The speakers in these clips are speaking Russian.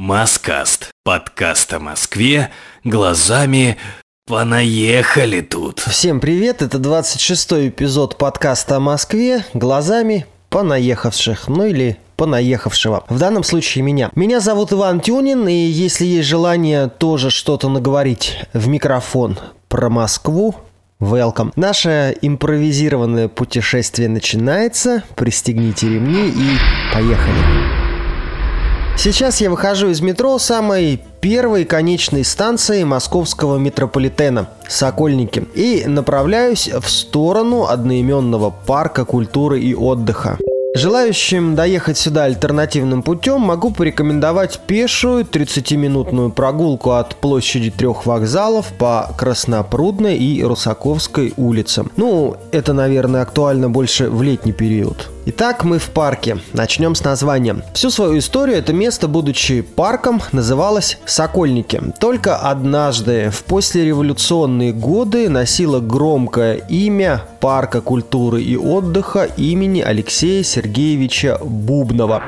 Маскаст. Подкаст о Москве глазами понаехали тут. Всем привет, это 26-й эпизод подкаста о Москве глазами понаехавших, ну или понаехавшего. В данном случае меня. Меня зовут Иван Тюнин, и если есть желание тоже что-то наговорить в микрофон про Москву, Welcome. Наше импровизированное путешествие начинается. Пристегните ремни и поехали. Сейчас я выхожу из метро самой первой конечной станции московского метрополитена – Сокольники, и направляюсь в сторону одноименного парка культуры и отдыха. Желающим доехать сюда альтернативным путем могу порекомендовать пешую 30-минутную прогулку от площади трех вокзалов по Краснопрудной и Русаковской улицам. Ну, это, наверное, актуально больше в летний период. Итак, мы в парке. Начнем с названия. Всю свою историю это место, будучи парком, называлось Сокольники. Только однажды, в послереволюционные годы, носило громкое имя Парка культуры и отдыха имени Алексея Сергеевича Бубнова.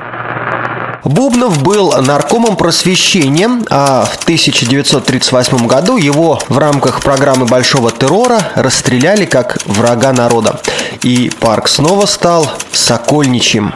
Бубнов был наркомом просвещения, а в 1938 году его в рамках программы Большого террора расстреляли как врага народа. И парк снова стал Сокольничьим.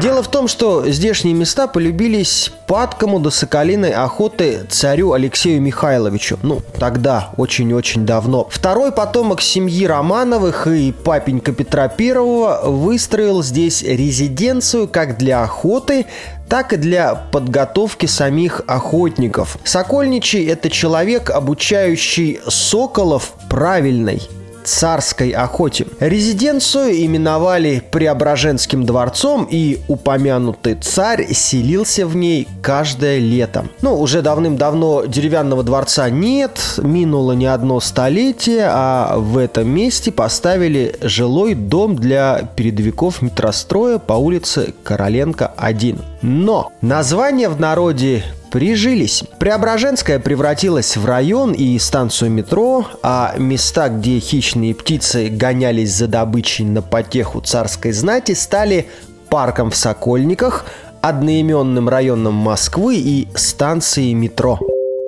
Дело в том, что здешние места полюбились падкому до соколиной охоты царю Алексею Михайловичу. Ну, тогда, очень-очень давно. Второй потомок семьи Романовых и папенька Петра Первого выстроил здесь резиденцию как для охоты, так и для подготовки самих охотников. Сокольничий – это человек, обучающий соколов правильной царской охоте. Резиденцию именовали Преображенским дворцом, и упомянутый царь селился в ней каждое лето. Ну, уже давным-давно деревянного дворца нет, минуло не одно столетие, а в этом месте поставили жилой дом для передовиков метростроя по улице Короленко 1. Но название в народе прижились. Преображенская превратилась в район и станцию метро, а места, где хищные птицы гонялись за добычей на потеху царской знати, стали парком в Сокольниках, одноименным районом Москвы и станцией метро.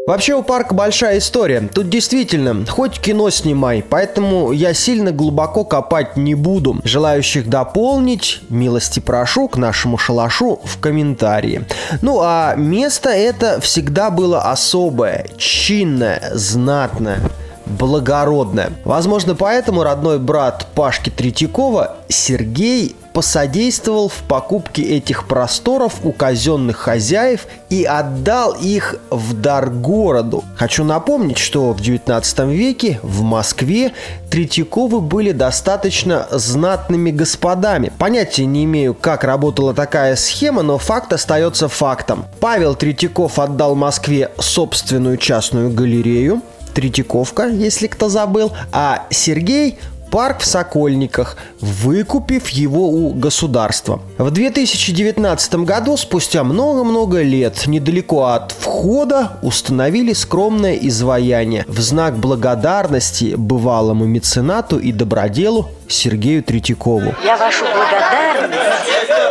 Вообще у парка большая история. Тут действительно, хоть кино снимай, поэтому я сильно глубоко копать не буду. Желающих дополнить, милости прошу к нашему шалашу в комментарии. Ну а место это всегда было особое, чинное, знатное благородное. Возможно, поэтому родной брат Пашки Третьякова, Сергей, посодействовал в покупке этих просторов у казенных хозяев и отдал их в дар городу. Хочу напомнить, что в 19 веке в Москве Третьяковы были достаточно знатными господами. Понятия не имею, как работала такая схема, но факт остается фактом. Павел Третьяков отдал Москве собственную частную галерею, Третьяковка, если кто забыл, а Сергей парк в Сокольниках, выкупив его у государства. В 2019 году, спустя много-много лет, недалеко от входа установили скромное изваяние в знак благодарности бывалому меценату и доброделу Сергею Третьякову. Я вашу благодарность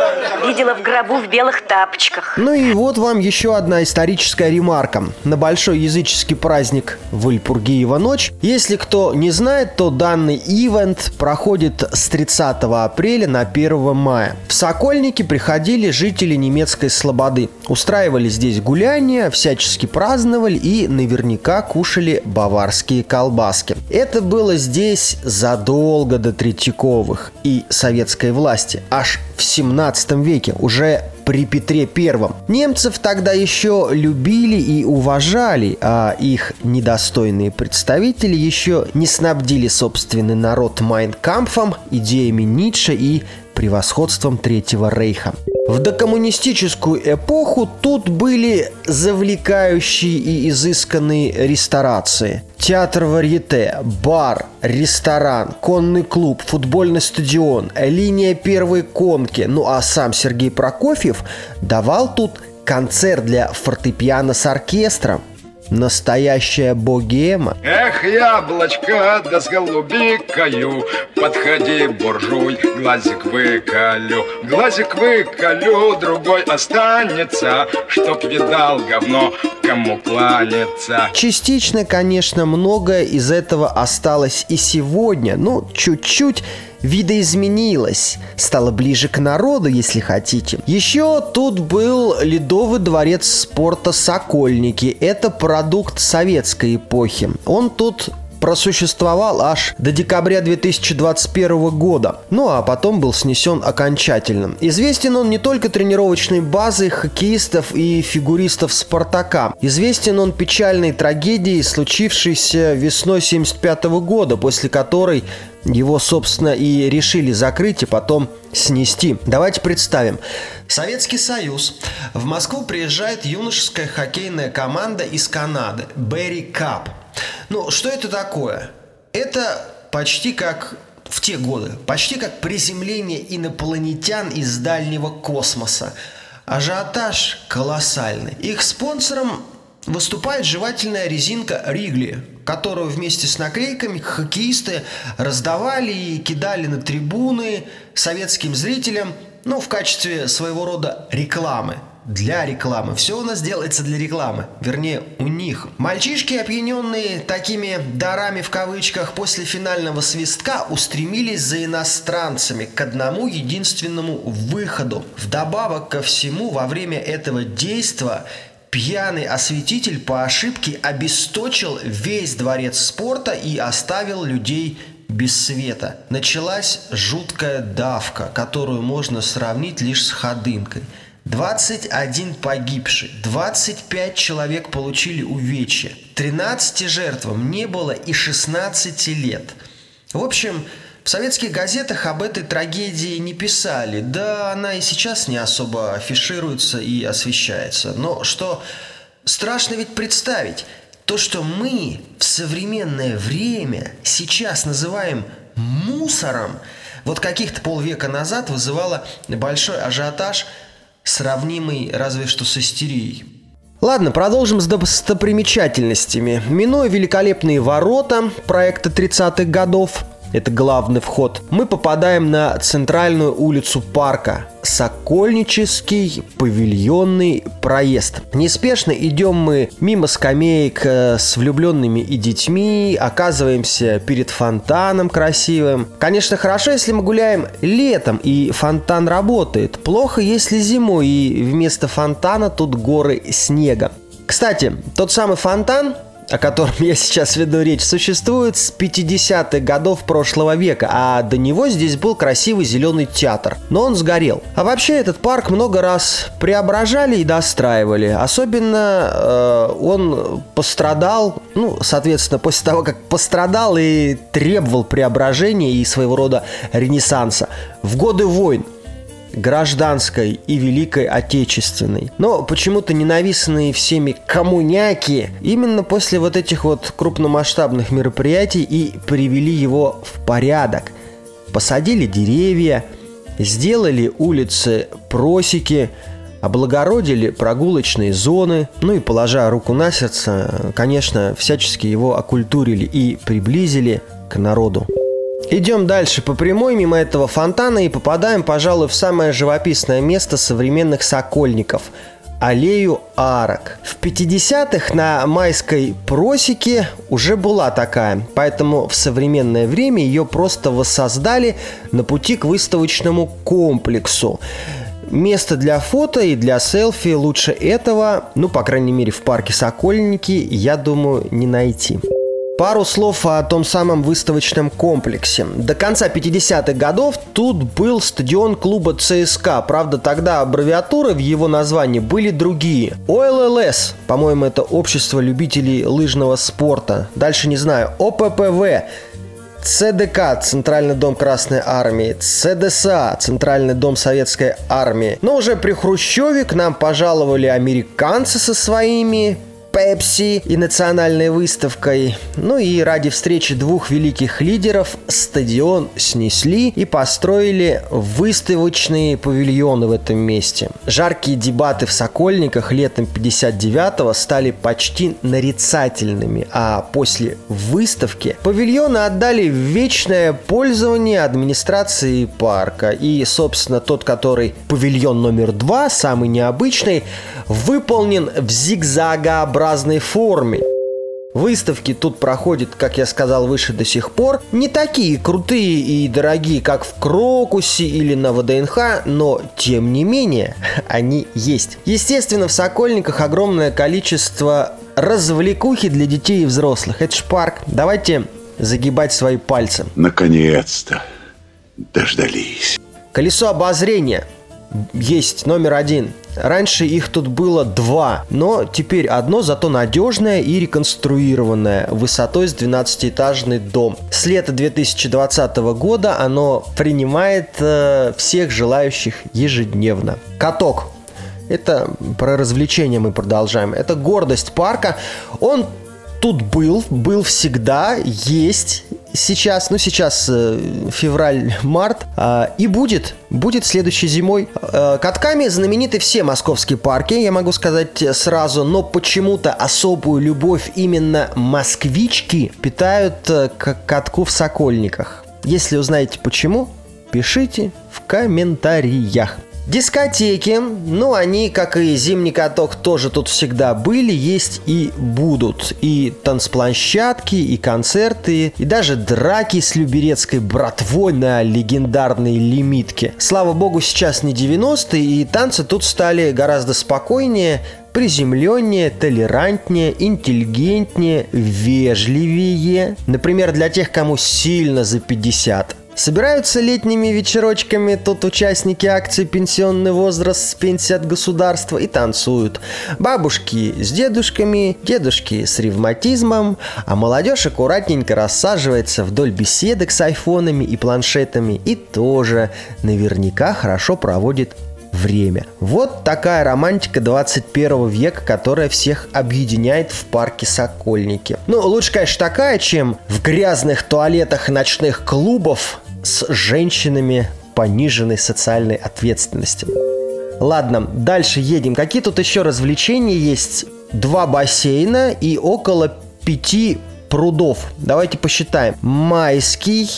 видела в гробу в белых тапочках. Ну и вот вам еще одна историческая ремарка. На большой языческий праздник Вальпургиева ночь, если кто не знает, то данный ивент проходит с 30 апреля на 1 мая. В Сокольники приходили жители немецкой слободы. Устраивали здесь гуляния, всячески праздновали и наверняка кушали баварские колбаски. Это было здесь задолго до Третьяковых и советской власти, аж в 17 веке, уже при Петре Первом. Немцев тогда еще любили и уважали, а их недостойные представители еще не снабдили собственный народ Майнкампфом, идеями Ницше и превосходством Третьего Рейха. В докоммунистическую эпоху тут были завлекающие и изысканные ресторации. Театр варьете, бар, ресторан, конный клуб, футбольный стадион, линия первой конки. Ну а сам Сергей Прокофьев давал тут концерт для фортепиано с оркестром. Настоящая богема. Эх, яблочко, да с голубикою Подходи, буржуй, глазик выколю Глазик выколю, другой останется Чтоб видал говно, кому кланяться Частично, конечно, многое из этого осталось и сегодня. Ну, чуть-чуть видоизменилась, стала ближе к народу, если хотите. Еще тут был Ледовый дворец спорта «Сокольники». Это продукт советской эпохи. Он тут просуществовал аж до декабря 2021 года, ну а потом был снесен окончательно. Известен он не только тренировочной базой хоккеистов и фигуристов «Спартака». Известен он печальной трагедией, случившейся весной 1975 года, после которой его, собственно, и решили закрыть и потом снести. Давайте представим. Советский Союз. В Москву приезжает юношеская хоккейная команда из Канады. Берри Кап. Ну, что это такое? Это почти как в те годы, почти как приземление инопланетян из дальнего космоса. Ажиотаж колоссальный. Их спонсором выступает жевательная резинка Ригли, которую вместе с наклейками хоккеисты раздавали и кидали на трибуны советским зрителям, ну, в качестве своего рода рекламы для рекламы. Все у нас делается для рекламы. Вернее, у них. Мальчишки, опьяненные такими дарами в кавычках, после финального свистка устремились за иностранцами к одному единственному выходу. Вдобавок ко всему, во время этого действа Пьяный осветитель по ошибке обесточил весь дворец спорта и оставил людей без света. Началась жуткая давка, которую можно сравнить лишь с ходынкой – 21 погибший, 25 человек получили увечья, 13 жертвам не было и 16 лет. В общем, в советских газетах об этой трагедии не писали, да она и сейчас не особо афишируется и освещается. Но что страшно ведь представить, то, что мы в современное время сейчас называем мусором, вот каких-то полвека назад вызывало большой ажиотаж – сравнимый разве что с истерией. Ладно, продолжим с достопримечательностями. Минуя великолепные ворота проекта 30-х годов, это главный вход, мы попадаем на центральную улицу парка. Сокольнический павильонный проезд. Неспешно идем мы мимо скамеек э, с влюбленными и детьми, оказываемся перед фонтаном красивым. Конечно, хорошо, если мы гуляем летом и фонтан работает. Плохо, если зимой и вместо фонтана тут горы снега. Кстати, тот самый фонтан о котором я сейчас веду речь, существует с 50-х годов прошлого века, а до него здесь был красивый зеленый театр. Но он сгорел. А вообще этот парк много раз преображали и достраивали. Особенно э, он пострадал, ну, соответственно, после того, как пострадал и требовал преображения и своего рода ренессанса в годы войн гражданской и Великой Отечественной. Но почему-то ненавистные всеми коммуняки именно после вот этих вот крупномасштабных мероприятий и привели его в порядок. Посадили деревья, сделали улицы просеки, облагородили прогулочные зоны, ну и, положа руку на сердце, конечно, всячески его окультурили и приблизили к народу. Идем дальше по прямой мимо этого фонтана и попадаем, пожалуй, в самое живописное место современных сокольников – аллею арок. В 50-х на майской просеке уже была такая, поэтому в современное время ее просто воссоздали на пути к выставочному комплексу. Место для фото и для селфи лучше этого, ну, по крайней мере, в парке Сокольники, я думаю, не найти. Пару слов о том самом выставочном комплексе. До конца 50-х годов тут был стадион клуба ЦСКА. Правда, тогда аббревиатуры в его названии были другие. ОЛЛС, по-моему, это Общество любителей лыжного спорта. Дальше не знаю. ОППВ, ЦДК – Центральный дом Красной Армии, ЦДСА – Центральный дом Советской Армии. Но уже при Хрущеве к нам пожаловали американцы со своими Пепси и национальной выставкой. Ну и ради встречи двух великих лидеров стадион снесли и построили выставочные павильоны в этом месте. Жаркие дебаты в Сокольниках летом 59-го стали почти нарицательными, а после выставки павильоны отдали в вечное пользование администрации парка. И, собственно, тот, который павильон номер два, самый необычный, выполнен в зигзагообразной форме. Выставки тут проходят, как я сказал выше до сих пор, не такие крутые и дорогие, как в Крокусе или на ВДНХ, но тем не менее они есть. Естественно, в Сокольниках огромное количество развлекухи для детей и взрослых. Это ж парк. Давайте загибать свои пальцы. Наконец-то дождались. Колесо обозрения есть номер один. Раньше их тут было два, но теперь одно, зато надежное и реконструированное, высотой с 12-этажный дом. С лета 2020 года оно принимает э, всех желающих ежедневно. Каток. Это про развлечения мы продолжаем. Это гордость парка. Он тут был, был всегда, есть сейчас, ну сейчас э, февраль-март, э, и будет, будет следующей зимой. Э, катками знамениты все московские парки, я могу сказать сразу, но почему-то особую любовь именно москвички питают э, к катку в Сокольниках. Если узнаете почему, пишите в комментариях. Дискотеки, ну они, как и зимний каток, тоже тут всегда были, есть и будут. И танцплощадки, и концерты, и даже драки с люберецкой братвой на легендарной лимитке. Слава богу, сейчас не 90-е, и танцы тут стали гораздо спокойнее, приземленнее, толерантнее, интеллигентнее, вежливее. Например, для тех, кому сильно за 50. Собираются летними вечерочками тут участники акции «Пенсионный возраст с пенсии от государства» и танцуют. Бабушки с дедушками, дедушки с ревматизмом, а молодежь аккуратненько рассаживается вдоль беседок с айфонами и планшетами и тоже наверняка хорошо проводит время. Вот такая романтика 21 века, которая всех объединяет в парке Сокольники. Ну, лучше, конечно, такая, чем в грязных туалетах ночных клубов с женщинами пониженной социальной ответственности. Ладно, дальше едем. Какие тут еще развлечения есть? Два бассейна и около пяти прудов. Давайте посчитаем. Майский,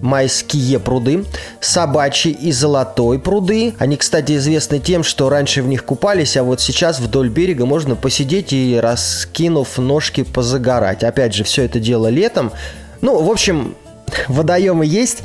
майские пруды, собачий и золотой пруды. Они, кстати, известны тем, что раньше в них купались, а вот сейчас вдоль берега можно посидеть и, раскинув ножки, позагорать. Опять же, все это дело летом. Ну, в общем, водоемы есть,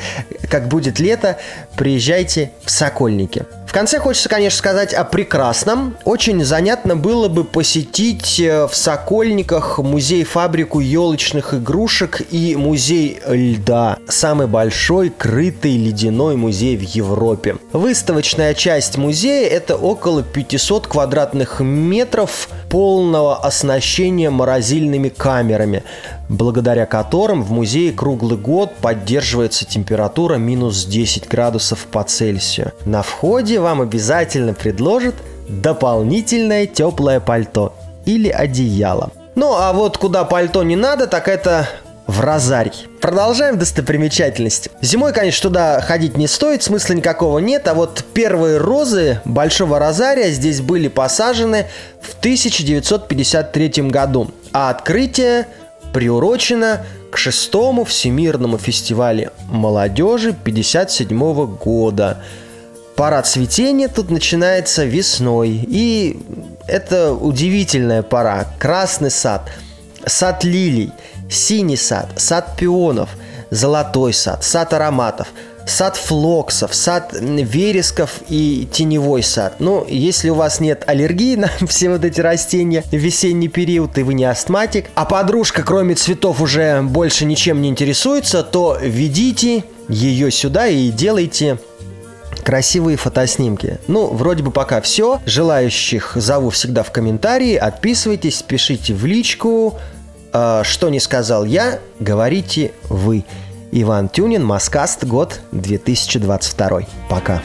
как будет лето, приезжайте в Сокольники. В конце хочется, конечно, сказать о прекрасном. Очень занятно было бы посетить э, в Сокольниках музей-фабрику елочных игрушек и музей льда. Самый большой крытый ледяной музей в Европе. Выставочная часть музея это около 500 квадратных метров полного оснащения морозильными камерами благодаря которым в музее круглый год поддерживается температура минус 10 градусов по Цельсию. На входе вам обязательно предложат дополнительное теплое пальто или одеяло. Ну а вот куда пальто не надо, так это в Розарий. Продолжаем достопримечательности. Зимой, конечно, туда ходить не стоит, смысла никакого нет, а вот первые розы Большого Розария здесь были посажены в 1953 году, а открытие приурочена к шестому Всемирному фестивалю молодежи 57 года. Пора цветения тут начинается весной, и это удивительная пора. Красный сад, сад лилий, синий сад, сад пионов, золотой сад, сад ароматов – сад флоксов, сад вересков и теневой сад. Ну, если у вас нет аллергии на все вот эти растения в весенний период, и вы не астматик, а подружка, кроме цветов, уже больше ничем не интересуется, то ведите ее сюда и делайте красивые фотоснимки. Ну, вроде бы пока все. Желающих зову всегда в комментарии. Отписывайтесь, пишите в личку. Э, что не сказал я, говорите вы. Иван Тюнин, Маскаст, год 2022. Пока.